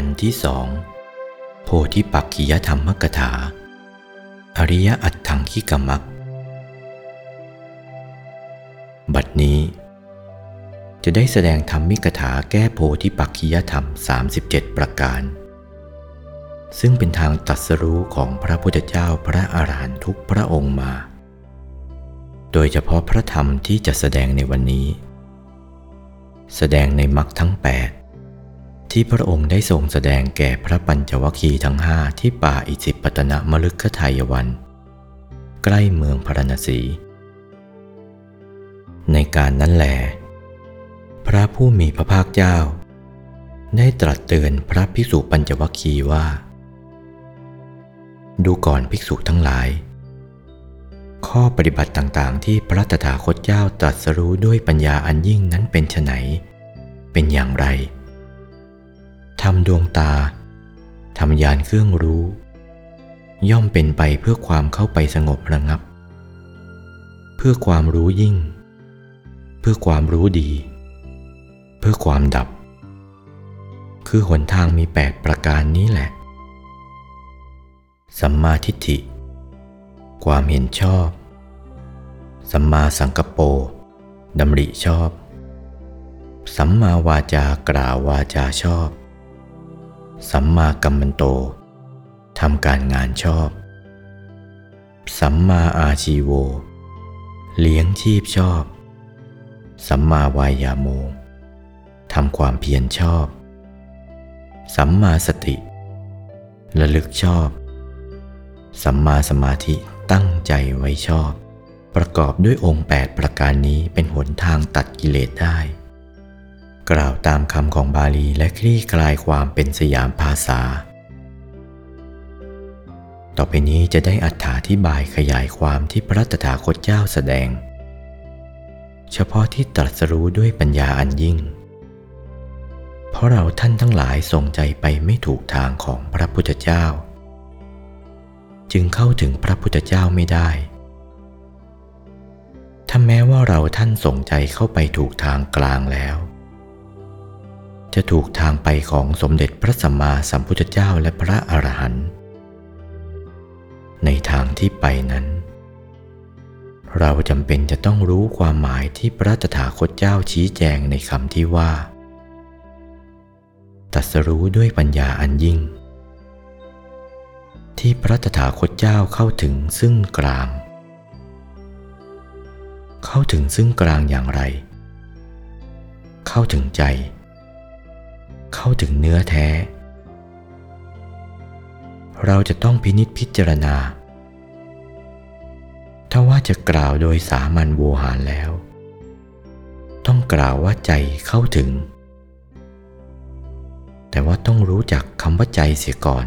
กันที่สองโพธิปักขิยธรรมกถา อริยอัตถังคิกมัก บัดนี้ จะได้แสดงธรรมมิกถาแก้โพธิปักขิยธรรม 37 ประการ ซึ่งเป็นทางตรัสรู้ของพระพุทธเจ้าพระอาหารหันตุกพระองค์มา โดยเฉพาะพระธรรมที่จะแสดงในวันนี้ แสดงในมรรคทั้ง 8 ที่พระองค์ได้ทรงแสดงแก่พระปัญจวัคคีย์ทั้งห้าที่ป่าอิสิปตนมลึกขไทยวัน ใกล้เมืองพารณสีในการนั้นแหลพระผู้มีพระภาคเจ้า ได้ตรัสเตือนพระภิกษุปัญจวัคคีย์ว่า ดูก่อนภิกษุทั้งหลาย ข้อปฏิบัติต่างๆ ที่พระตถาคตเจ้าตรัสรู้ด้วยปัญญาอันยิ่งนั้นเป็นไฉนเป็นอย่างไร ทำดวงตาทำยานเครื่องรู้ ย่อมเป็นไปเพื่อความเข้าไปสงบระงับ เพื่อความรู้ยิ่ง เพื่อความรู้ดี เพื่อความดับ คือหนทางมีแปดประการนี้แหละ สัมมาทิฏฐิ ความเห็นชอบ สัมมาสังกปรดำริชอบ สัมมาวาจากล่าววาจาชอบ สัมมากัมมันโตทำการงานชอบ สัมมาอาชีโว เลี้ยงชีพชอบ สัมมาวายาโมทำความเพียรชอบ สัมมาสติ ระลึกชอบ สัมมาสมาธิตั้งใจไว้ชอบ ประกอบด้วยองค์ 8 ประการนี้เป็นหนทางตัดกิเลสได้ กล่าวตามคำของบาลีและคลี่คลายความเป็นสยามภาษา ต่อไปนี้จะได้อธิบายขยายความที่พระตถาคตเจ้าแสดง เฉพาะที่ตรัสรู้ด้วยปัญญาอันยิ่ง เพราะเราท่านทั้งหลายส่งใจไปไม่ถูกทางของพระพุทธเจ้า จึงเข้าถึงพระพุทธเจ้าไม่ได้ถ้าแม้ว่าเราท่านส่งใจเข้าไปถูกทางกลางแล้ว จะถูกทางไปของสมเด็จพระสัมมาสัมพุทธเจ้าและพระอรหันต์ในทางที่ไปนั้น เราจำเป็นจะต้องรู้ความหมายที่พระตถาคตเจ้าชี้แจงในคำที่ว่าตัสรู้ด้วยปัญญาอันยิ่ง ที่พระตถาคตเจ้าเข้าถึงซึ่งกลาง เข้าถึงซึ่งกลางอย่างไร เข้าถึงใจ เข้าถึงเนื้อแท้ เราจะต้องพินิจพิจารณา ถ้าว่าจะกล่าวโดยสามัญโวหารแล้ว ต้องกล่าวว่าใจเข้าถึง แต่ว่าต้องรู้จักคำว่าใจเสียก่อน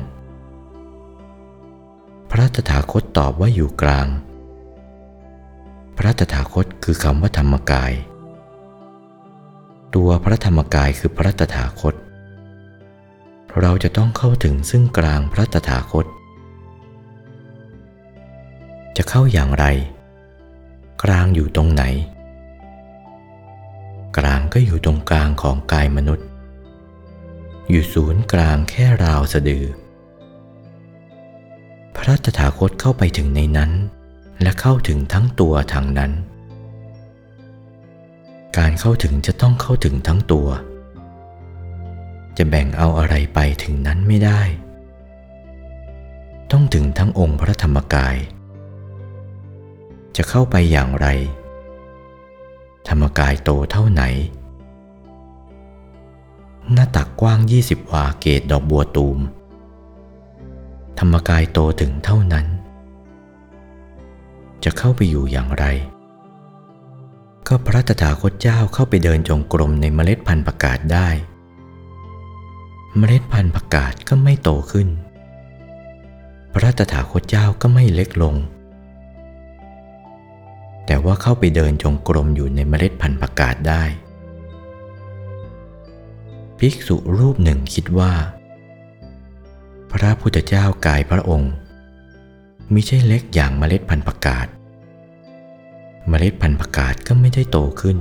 พระตถาคตตอบว่าอยู่กลาง พระตถาคตคือคำว่าธรรมกายตัวพระธรรมกายคือพระตถาคต เราจะต้องเข้าถึงซึ่งกลางพระตถาคต จะเข้าอย่างไร กลางอยู่ตรงไหน กลางก็อยู่ตรงกลางของกายมนุษย์ อยู่ศูนย์กลางแค่ราวสะดือ พระตถาคตเข้าไปถึงในนั้น และเข้าถึงทั้งตัวทางนั้น การเข้าถึงจะต้องเข้าถึงทั้งตัว จะแบ่งเอาอะไรไปถึงนั้นไม่ได้ ต้องถึงทั้งองค์พระธรรมกาย จะเข้าไปอย่างไร ธรรมกายโตเท่าไหน หน้าตักกว้าง 20 วาเกตดอกบัวตูม ธรรมกายโตถึงเท่านั้น จะเข้าไปอยู่อย่างไร ก็พระตถาคตเจ้าเข้าไปเดินจงกรมในเมล็ดพันธุ์ประกาศได้ เมล็ดพันธุ์ประกาศก็ไม่โตขึ้น พระตถาคตเจ้าก็ไม่เล็กลง แต่ว่าเข้าไปเดินจงกรมอยู่ในเมล็ดพันธุ์ประกาศได้ ภิกษุรูปหนึ่งคิดว่า พระพุทธเจ้ากายพระองค์มิใช่เล็กอย่างเมล็ดพันธุ์ประกาศเมล็ดพันธุ์ประกาศก็ไม่ได้โตขึ้น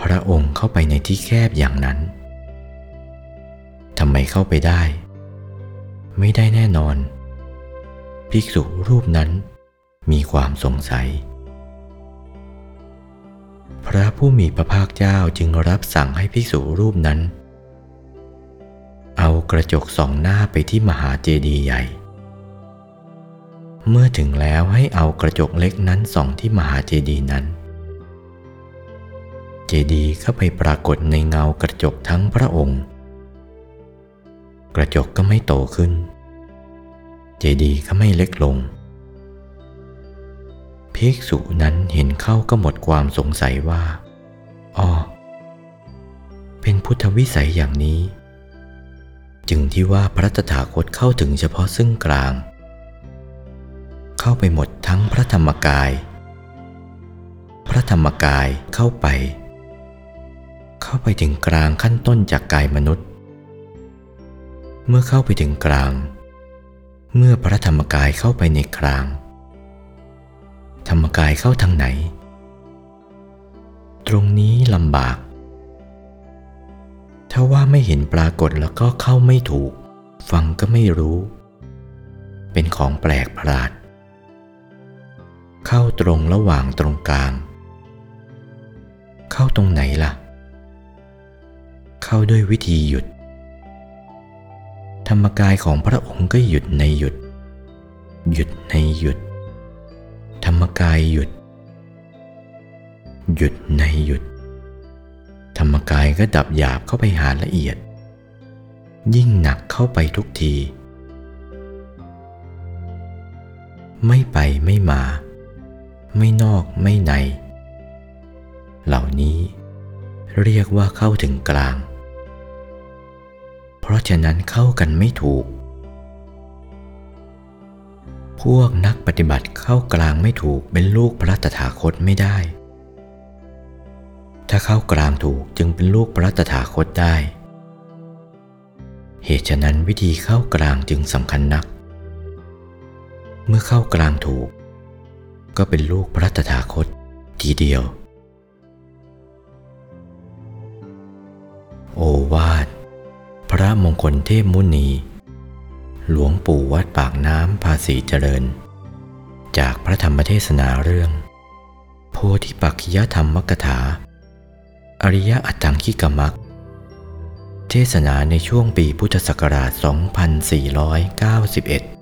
พระองค์เข้าไปในที่แคบอย่างนั้น ทำไมเข้าไปได้ ไม่ได้แน่นอน ภิกษุรูปนั้นมีความสงสัย พระผู้มีพระภาคเจ้าจึงรับสั่งให้ภิกษุรูปนั้น เอากระจกสองหน้าไปที่มหาเจดีย์ใหญ่ เมื่อถึงแล้วให้เอากระจกเล็กนั้นส่องที่มหาเจดีย์นั้น เจดีย์ก็ไปปรากฏในเงากระจกทั้งพระองค์ กระจกก็ไม่โตขึ้น เจดีย์ก็ไม่เล็กลงภิกษุนั้นเห็นเข้าก็หมดความสงสัยว่าอ๋อเป็นพุทธวิสัยอย่างนี้ จึงที่ว่าพระตถาคตเข้าถึงเฉพาะซึ่งกลาง เข้าไปหมดทั้งพระธรรมกาย พระธรรมกายเข้าไป เข้าไปถึงกลางขั้นต้นจากกายมนุษย์ เมื่อเข้าไปถึงกลาง เมื่อพระธรรมกายเข้าไปในกลาง ธรรมกายเข้าทางไหน ตรงนี้ลำบาก ถ้าว่าไม่เห็นปรากฏแล้วก็เข้าไม่ถูก ฟังก็ไม่รู้ เป็นของแปลกประหลาด เข้าตรงระหว่างตรงกลาง เข้าตรงไหนล่ะ เข้าด้วยวิธีหยุด รรมกายของพระองค์ก็หยุดในหยุด หยุดในหยุด ธรรมกายหยุด หยุดในหยุด ธรรมกายก็ดับหยาบเข้าไปหาละเอียด ยิ่งหนักเข้าไปทุกที ไม่ไปไม่มา ไม่นอกไม่ใน เหล่านี้เรียกว่าเข้าถึงกลาง ราะฉะนั้นเข้ากันไม่ถูก พวกนักปฏิบัติเข้ากลางไม่ถูกเป็นลูกพระตถาคตไม่ได้ ถ้าเข้ากลางถูกจึงเป็นลูกพระตถาคตได้ เหตุฉะนั้นวิธีเข้ากลางจึงสำคัญนัก เมื่อเข้ากลางถูก ก็เป็นลูกพระตถาคตทีเดียว โอวาท ระมงคลเทพมุนี หลวงปู่วัดปากน้ำภาษีเจริญ จากพระธรรมเทศนาเรื่อง โพธิปักขิยธรรมกถา อริยอัตถังคิกมัก เทศนาในช่วงปีพุทธศักราช 2491